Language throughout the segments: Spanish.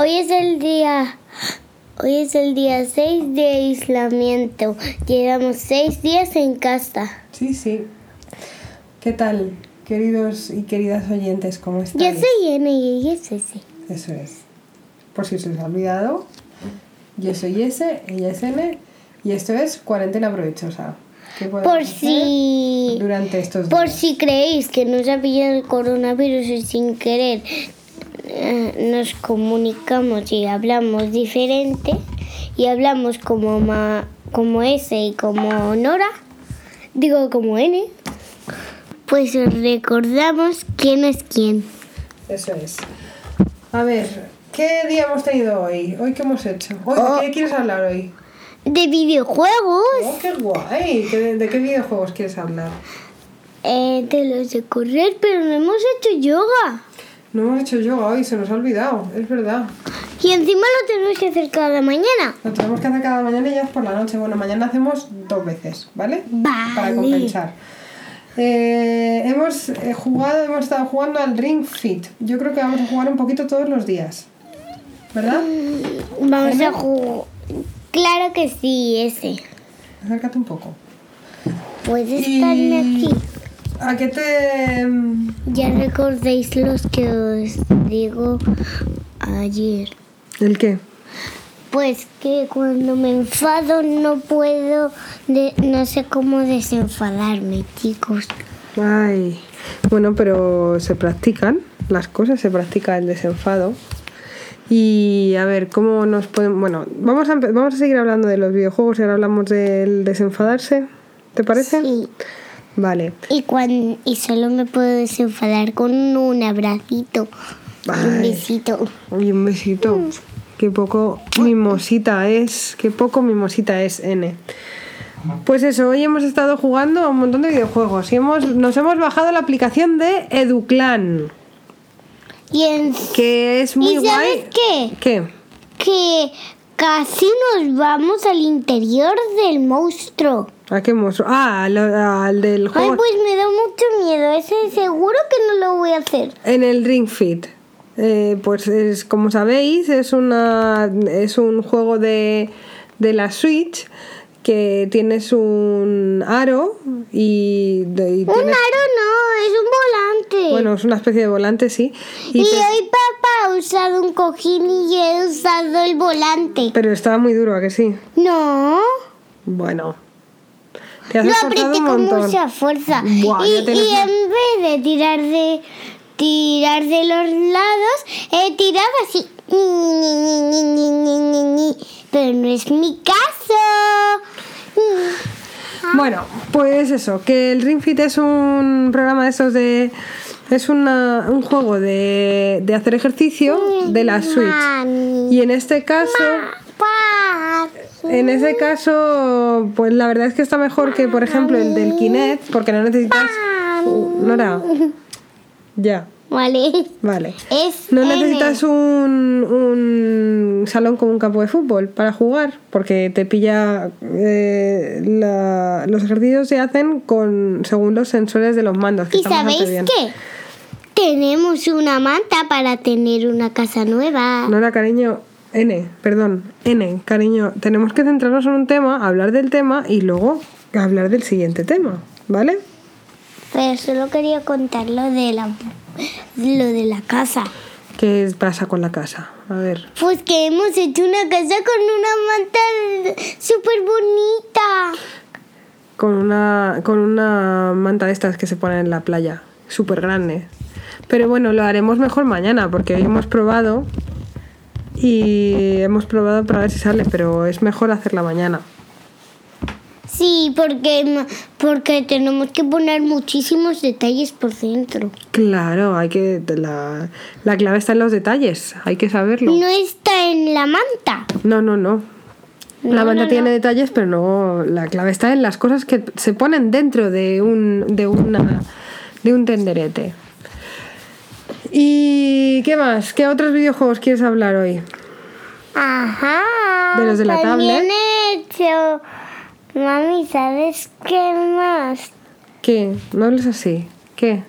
Hoy es el día. Hoy es el día 6 de aislamiento. Llevamos 6 días en casa. Sí, sí. ¿Qué tal, queridos y queridas oyentes? ¿Cómo están? Yo soy N y ella es S. Eso es. Por si se os ha olvidado, yo soy S, ella es N y esto es Cuarentena Provechosa. ¿Qué podemos Por hacer si. Durante estos Por días? si creéis que nos ha pillado el coronavirus y sin querer eh, nos comunicamos y hablamos diferente y hablamos como, ma- como S y como Nora, digo como N, pues os recordamos quién es quién. Eso es. A ver, ¿qué día hemos tenido hoy? ¿Hoy qué hemos hecho? Hoy, Oh. ¿De qué quieres hablar hoy? De videojuegos, Oh, qué guay. ¿Qué- ¿De, de qué videojuegos quieres hablar? eh, de los de correr, pero no hemos hecho yoga. No hemos hecho yoga hoy, se nos ha olvidado, es verdad. Y encima lo tenemos que hacer cada mañana. Lo tenemos que hacer cada mañana y ya es por la noche. Bueno, mañana hacemos dos veces, ¿vale? Para compensar. Eh, hemos eh, jugado, hemos estado jugando al Ring Fit. Yo creo que vamos a jugar un poquito todos los días. ¿Verdad? Vamos ¿Ene? a jugar. Claro que sí, ese. Acércate un poco. Puedes Y- estarme aquí. ¿A qué te...? mm, Ya recordéis los que os digo ayer. ¿El qué? Pues que cuando me enfado no puedo, de- no sé cómo desenfadarme, chicos. Ay, bueno, pero se practican las cosas, se practica el desenfado. Y a ver, ¿cómo nos podemos...? Bueno, vamos a, vamos a seguir hablando de los videojuegos y ahora hablamos del desenfadarse. ¿Te parece? Sí. Vale. Y, cuan- y solo me puedo desenfadar con un abracito un besito. Y un besito. Qué poco mimosita es. Qué poco mimosita es N. Pues eso, hoy hemos estado jugando a un montón de videojuegos y hemos, nos hemos bajado la aplicación de Educlan, Y, en- que es muy ¿y guay. sabes qué? ¿Qué? que casi nos vamos al interior del monstruo. ¿A qué monstruo? Ah, al, al del Ay, juego pues me da mucho miedo. Ese seguro que no lo voy a hacer. en el Ring Fit. Eh, pues es, como sabéis, es, una, es un juego de, de la Switch que tienes un aro y, Un aro no, es un volante. bueno, es una especie de volante, sí. Y y te- hoy papá ha usado un cojín y he usado el volante. pero estaba muy duro, ¿a que sí? No, Bueno. Te has lo apreté un con mucha fuerza. Buah, y, en vez de tirar de tirar de los lados, he tirado así. Pero no es mi caso. Bueno, pues eso, que el Ring Fit es un programa de esos de... Es una- un juego de, de hacer ejercicio de la Switch. Y en este caso... En ese caso, pues la verdad es que está mejor que, por ejemplo, el del Kinect, porque no necesitas... Uh, Nora. Ya, Vale. vale. Es No necesitas un, un salón como un campo de fútbol para jugar, porque te pilla. eh, la- los ejercicios se hacen con según los sensores de los mandos. Que ¿Y sabéis bien. qué? Tenemos una manta para tener una casa nueva. Nora, cariño, N, perdón, N, cariño, tenemos que centrarnos en un tema, hablar del tema y luego hablar del siguiente tema, ¿vale? Pero solo quería contar lo de la, lo de la casa. ¿Qué pasa con la casa? A ver. Pues que hemos hecho una casa con una manta súper bonita. con una, con una manta de estas que se ponen en la playa, súper grande. Pero bueno, lo haremos mejor mañana porque hoy hemos probado y hemos probado para ver si sale, pero es mejor hacerla mañana. Sí, porque, porque tenemos que poner muchísimos detalles por dentro. Claro, hay que la, la clave está en los detalles, hay que saberlo. No está en la manta. No, no, no. La manta tiene detalles, pero no. La clave está en las cosas que se ponen dentro de un, de una, de un tenderete. ¿Y qué más? ¿Qué otros videojuegos quieres hablar hoy? Ajá. ¿De los de la También tablet? he hecho. Mami, ¿sabes qué más? ¿Qué? No hables así. ¿Qué?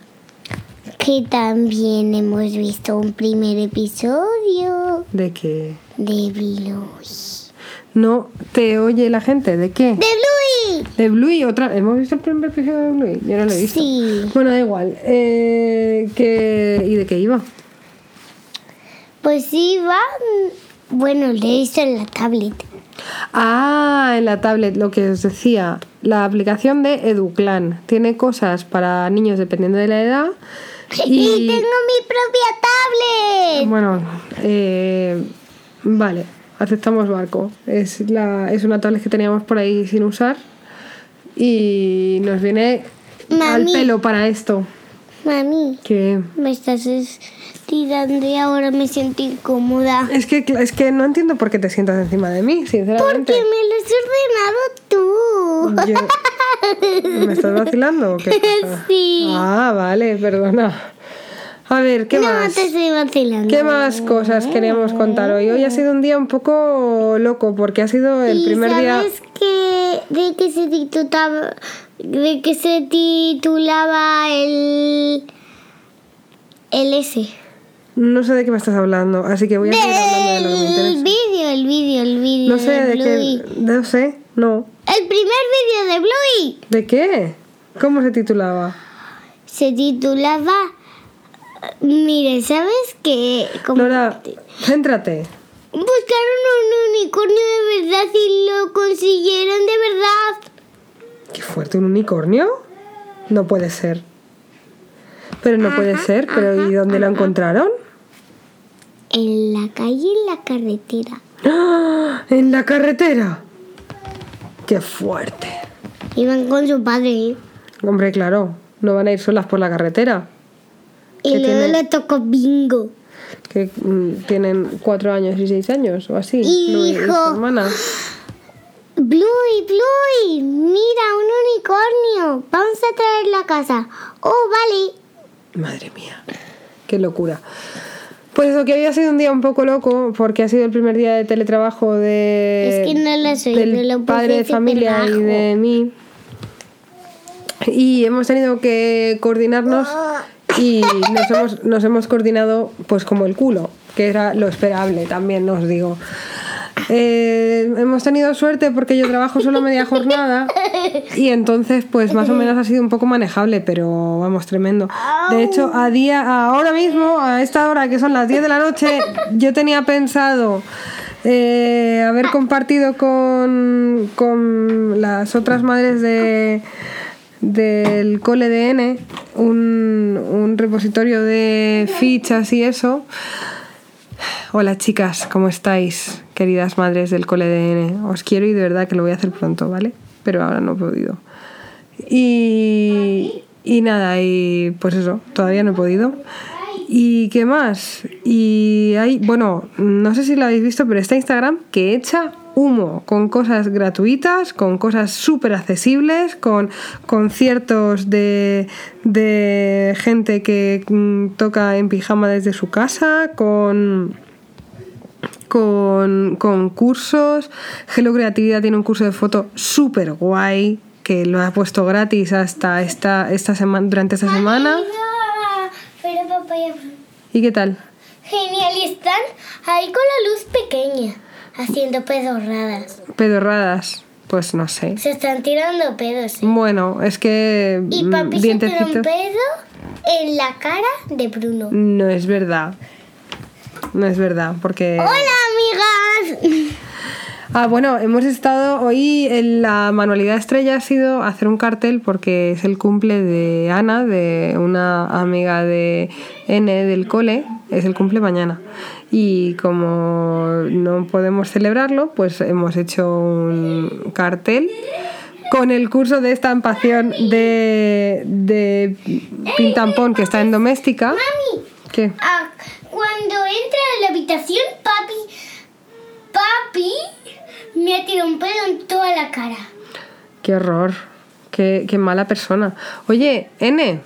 que también hemos visto un primer episodio ¿De qué? de Bluey. No te oye la gente. ¿De qué? ¡De Bluey! De Bluey, otra. ¿Hemos visto el primer episodio de Bluey? Yo no lo he visto. Sí. Bueno, da igual. Eh, ¿qué- ¿Y de qué iba? Pues iba. Bueno, le visto en la tablet. Ah, en la tablet, lo que os decía. La aplicación de Educlan tiene cosas para niños dependiendo de la edad. ¡Y, Y, tengo mi propia tablet! bueno, eh, vale, aceptamos barco. Es, la, es una tablet que teníamos por ahí sin usar y nos viene al Mami. pelo para esto. Mami, Que me estás estirando y ahora me siento incómoda. es que es que no entiendo por qué te sientas encima de mí, sinceramente. Porque me lo has ordenado tú. Yo- ¿Me estás vacilando o qué pasa? Sí. Ah, vale, perdona. A ver, ¿qué no más? te estoy vacilando. ¿Qué más cosas queríamos contar hoy? Hoy ha sido un día un poco loco porque ha sido el ¿Y primer día. sabes que de que se titulaba de que se titulaba el el S? No sé de qué me estás hablando, así que voy a seguir hablando de lo que me El vídeo, el vídeo, el vídeo. No sé de Bluey. qué. No sé, no. El primer vídeo de Bluey ¿De qué? ¿Cómo se titulaba? se titulaba Mire, ¿sabes qué? Como- Nora, céntrate. Buscaron un unicornio de verdad y lo consiguieron de verdad. Qué fuerte, un unicornio. No puede ser. Pero no puede ser, pero ¿y dónde lo encontraron? En la calle, en la carretera. ¡Ah! En la carretera. Qué fuerte. Iban con su padre. ¿eh? Hombre, claro, no van a ir solas por la carretera. Y ¿Qué luego tiene? le tocó bingo. Que mm, tienen cuatro años y seis años o así. Y su dijo- hermana. Bluey, Bluey, mira un unicornio. Vamos a traerlo a casa. Oh, vale. Madre mía, qué locura. Pues eso, que había sido un día un poco loco porque ha sido el primer día de teletrabajo de, Es que no lo soy, del lo padre de familia y de mí. Y hemos tenido que coordinarnos y nos hemos, nos hemos coordinado pues como el culo, que era lo esperable también, os digo. Eh, hemos tenido suerte porque yo trabajo solo media jornada y entonces pues más o menos ha sido un poco manejable, pero vamos, tremendo. De hecho, a día, ahora mismo, a esta hora que son las 10 de la noche, yo tenía pensado eh, haber compartido con, con las otras madres de del cole de N un, un repositorio de fichas y eso Hola chicas, ¿cómo estáis? Queridas madres del cole de N. Os quiero y de verdad que lo voy a hacer pronto, ¿vale? Pero ahora no he podido. Y, y nada, y pues eso, todavía no he podido. ¿Y qué más? Y hay, bueno, no sé si lo habéis visto, pero está Instagram que echa humo con cosas gratuitas, con cosas súper accesibles, con conciertos de, de gente que mm, toca en pijama desde su casa, con con, con cursos. Hello Creatividad tiene un curso de foto súper guay que lo ha puesto gratis hasta esta, esta semana, durante esta semana. Pero papá ya... ¿Y qué tal? Genial, y están ahí con la luz pequeña, haciendo pedorradas. Pedorradas. Pues no sé. Se están tirando pedos. ¿eh? Bueno, es que Y mm, papi se tiró un pedo en la cara de Bruno. No es verdad. No es verdad, porque... ¡Hola, amigas! Ah, bueno, hemos estado hoy en la manualidad estrella ha sido hacer un cartel porque es el cumple de Ana, de una amiga de N del cole, es el cumple mañana. Y como no podemos celebrarlo, pues hemos hecho un cartel con el curso de estampación de, de Pintampón que está en doméstica. Mami, ¿Qué? ah, cuando entra a la habitación, papi, papi me ha tirado un pedo en toda la cara. Qué horror. Qué, qué mala persona. Oye, N.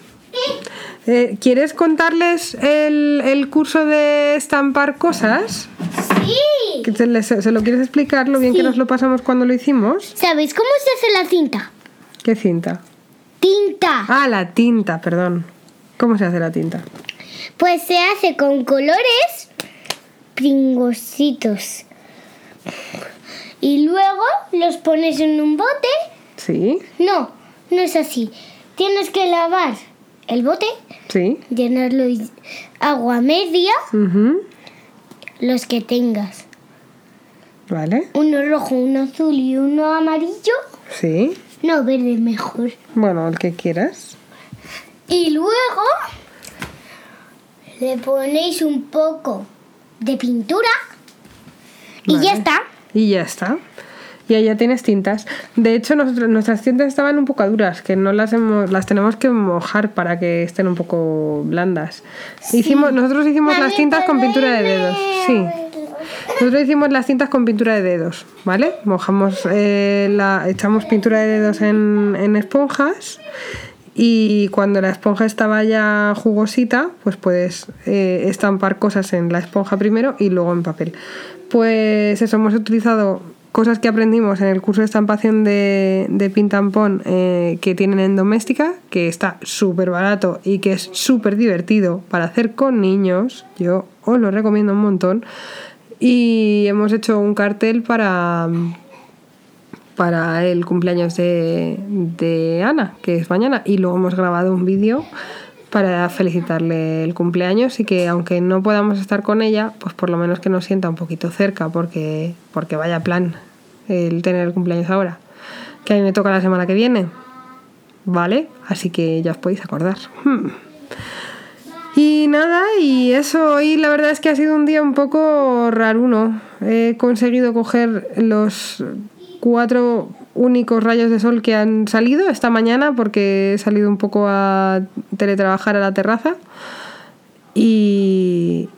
eh, ¿Quieres contarles el, el curso de estampar cosas? Sí. ¿Que te- les- ¿Se lo quieres explicar lo bien que nos lo pasamos cuando lo hicimos? ¿Sabéis cómo se hace la cinta? ¿Qué cinta? Tinta. Ah, la tinta, perdón. ¿Cómo se hace la tinta? Pues se hace con colores pringositos. Y luego los pones en un bote. Sí, No, no es así. Tienes que lavar el bote, sí. llenarlo de agua media, los que tengas. Vale, Uno rojo, uno azul y uno amarillo. sí. No, verde mejor. Bueno, el que quieras. Y luego le ponéis un poco de pintura y ya está. Y ya está. Y ya tienes tintas. De hecho, nosotros- nuestras tintas estaban un poco duras, que no las hemos, las tenemos que mojar para que estén un poco blandas. Hicimos, nosotros hicimos las tintas con pintura de dedos. Sí. Nosotros hicimos las cintas con pintura de dedos, ¿vale? Mojamos, eh, la, echamos pintura de dedos en, en esponjas y cuando la esponja estaba ya jugosita, pues puedes eh, estampar cosas en la esponja primero y luego en papel. Pues eso, hemos utilizado cosas que aprendimos en el curso de estampación de, de Pintampón eh, que tienen en Doméstica, que está súper barato y que es súper divertido para hacer con niños. Yo os lo recomiendo un montón. Y hemos hecho un cartel para, para el cumpleaños de, de Ana, que es mañana, y luego hemos grabado un vídeo para felicitarle el cumpleaños y que aunque no podamos estar con ella, pues por lo menos que nos sienta un poquito cerca, porque, porque vaya plan el tener el cumpleaños ahora. Que a mí me toca la semana que viene, ¿vale? Así que ya os podéis acordar. Hmm. Y nada, y eso hoy la verdad es que ha sido un día un poco raruno. He conseguido coger los cuatro únicos rayos de sol que han salido esta mañana porque he salido un poco a teletrabajar a la terraza y,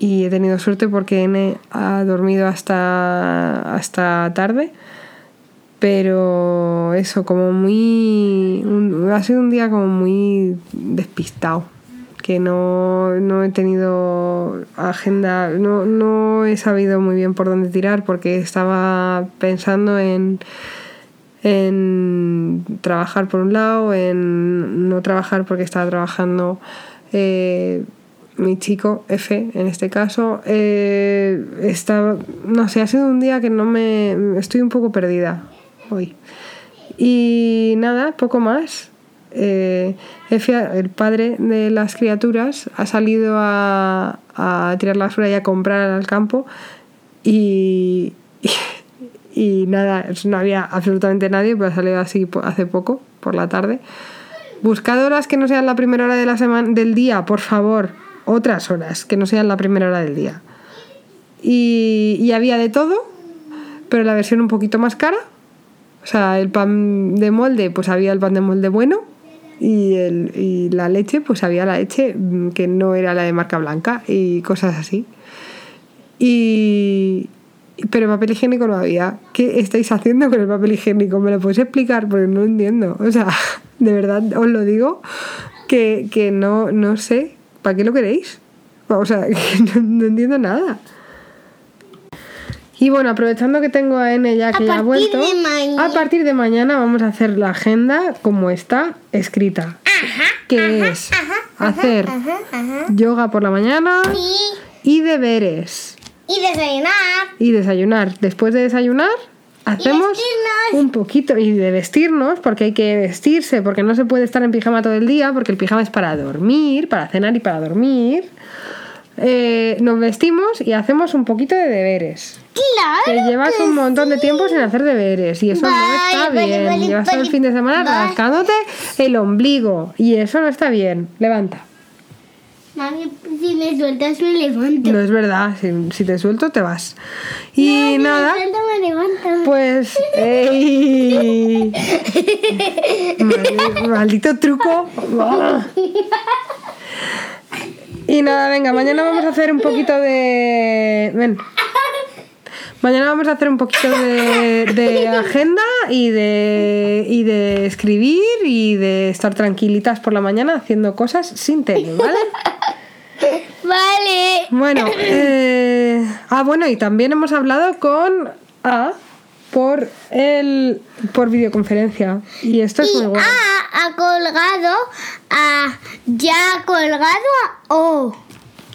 he tenido suerte porque N ha dormido hasta, hasta tarde. Pero eso, como muy... ha sido un día como muy despistado que no, no he tenido agenda, no, no he sabido muy bien por dónde tirar porque estaba pensando en, en trabajar por un lado, en no trabajar porque estaba trabajando eh, mi chico, F en este caso. Eh, estaba, no sé, ha sido un día que no me... estoy un poco perdida hoy. Y nada, poco más. Eh, Efe, el padre de las criaturas, ha salido a, a tirar la basura y a comprar al campo y, y nada, no había absolutamente nadie, pero ha salido así hace poco, por la tarde. Buscad horas que no sean la primera hora de la semana, del día, por favor. Otras horas que no sean la primera hora del día. Y, y había de todo, pero la versión un poquito más cara. O sea, el pan de molde, pues había el pan de molde bueno. Y, el, y la leche, pues había la leche mm, que no era la de marca blanca y cosas así. Y. Pero papel higiénico no había. ¿Qué estáis haciendo con el papel higiénico? ¿Me lo podéis explicar? Porque no entiendo. O sea, de verdad os lo digo que, que no, no sé. ¿Para qué lo queréis? O sea, que no, no entiendo nada. Y bueno, aprovechando que tengo a N ya que A ya ha vuelto, a partir de mañana vamos a hacer la agenda como está escrita. que es hacer yoga por la mañana Sí. y deberes Y desayunar. y desayunar. Después de desayunar hacemos un poquito y de vestirnos porque hay que vestirse porque no se puede estar en pijama todo el día porque el pijama es para dormir, para cenar y para dormir. Eh, nos vestimos y hacemos un poquito de deberes. Que Claro. llevas que un montón de tiempo sin hacer deberes y eso no está vale, bien. vale, llevas todo el fin de semana rascándote el ombligo y eso no está bien. Levanta. Mami, si me sueltas me levanto. No es verdad, si, si te suelto te vas. Y Si nada, me sueltas me levanto. pues... ¡ey! Mal- maldito truco. Y nada, venga, mañana vamos a hacer un poquito de... Ven. Mañana vamos a hacer un poquito de, de agenda y de, y de escribir y de estar tranquilitas por la mañana haciendo cosas sin tele, ¿vale? Vale. Bueno, eh, ah, bueno, y también hemos hablado con A por el por videoconferencia. Y esto es muy bueno. A ha colgado a. Ya ha colgado a O.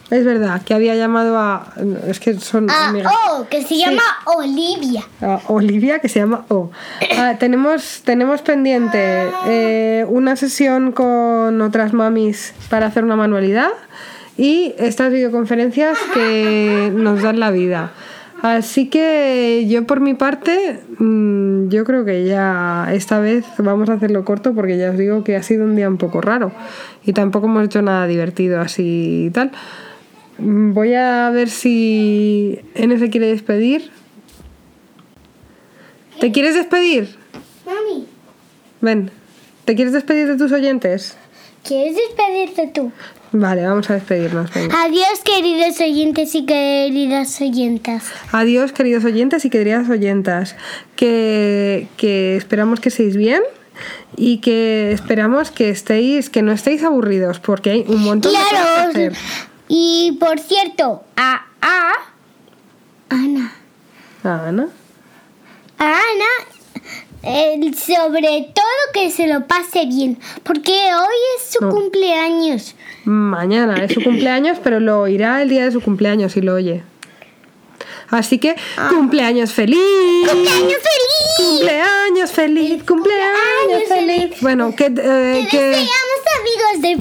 Es verdad que había llamado a. Es que son A amigas. O, que se llama Olivia. a Olivia, que se llama O. Ah, tenemos, tenemos pendiente eh, una sesión con otras mamis para hacer una manualidad y estas videoconferencias que nos dan la vida. Así que yo por mi parte, mm, yo creo que ya esta vez vamos a hacerlo corto porque ya os digo que ha sido un día un poco raro y tampoco hemos hecho nada divertido así y tal. Mm, Voy a ver si N se quiere despedir. ¿Te quieres despedir? Mami, Ven. ¿Te quieres despedir de tus oyentes? ¿quieres despedirte tú? Vale, vamos a despedirnos. venga. Adiós, queridos oyentes y queridas oyentas. Adiós, queridos oyentes y queridas oyentas. Que, que esperamos que estéis bien y que esperamos que estéis, que no estéis aburridos, porque hay un montón de cosas que hacer. Y por cierto, a A. Ana. Ah, Ana. A Ana. Eh, sobre todo que se lo pase bien, porque hoy es su No. cumpleaños. Mañana es su cumpleaños, pero lo oirá el día de su cumpleaños si lo oye. Así que, cumpleaños feliz. ¡Cumpleaños feliz! Cumpleaños feliz, cumpleaños feliz. Bueno, que, eh, que, amigos de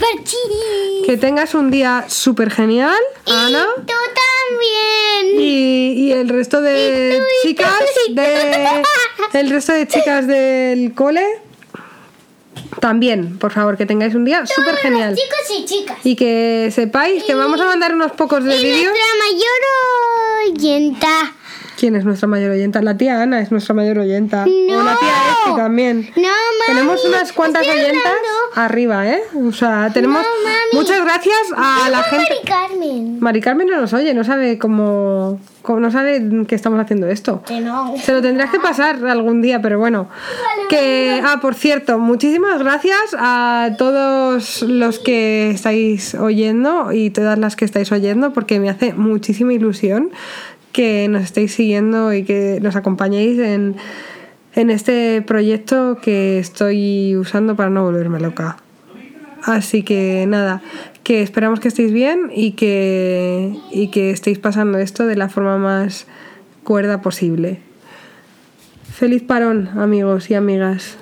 que tengas un día súper genial, Ana. Y tú también. Y, y el resto de Y tú, chicas tú. de el resto de chicas del cole también, por favor, que tengáis un día súper genial. Chicos y chicas. Y que sepáis que vamos a mandar unos pocos de vídeos. nuestra mayor oyenta. ¿Quién es nuestra mayor oyenta? La tía Ana es nuestra mayor oyenta. No. O la tía Esti también. No, mami. Tenemos unas cuantas estoy oyentas hablando. arriba, ¿eh? O sea, tenemos No, mami. muchas gracias a la gente. Mari Carmen. Mari Carmen no nos oye, no sabe cómo, cómo- no sabe que estamos haciendo esto. Que no. Se lo tendrás que pasar algún día, pero bueno. Que, ah, por cierto, muchísimas gracias a todos los que estáis oyendo y todas las que estáis oyendo, porque me hace muchísima ilusión que nos estéis siguiendo y que nos acompañéis en, en este proyecto que estoy usando para no volverme loca. Así que nada, que esperamos que estéis bien y que, y que estéis pasando esto de la forma más cuerda posible. Feliz parón, amigos y amigas.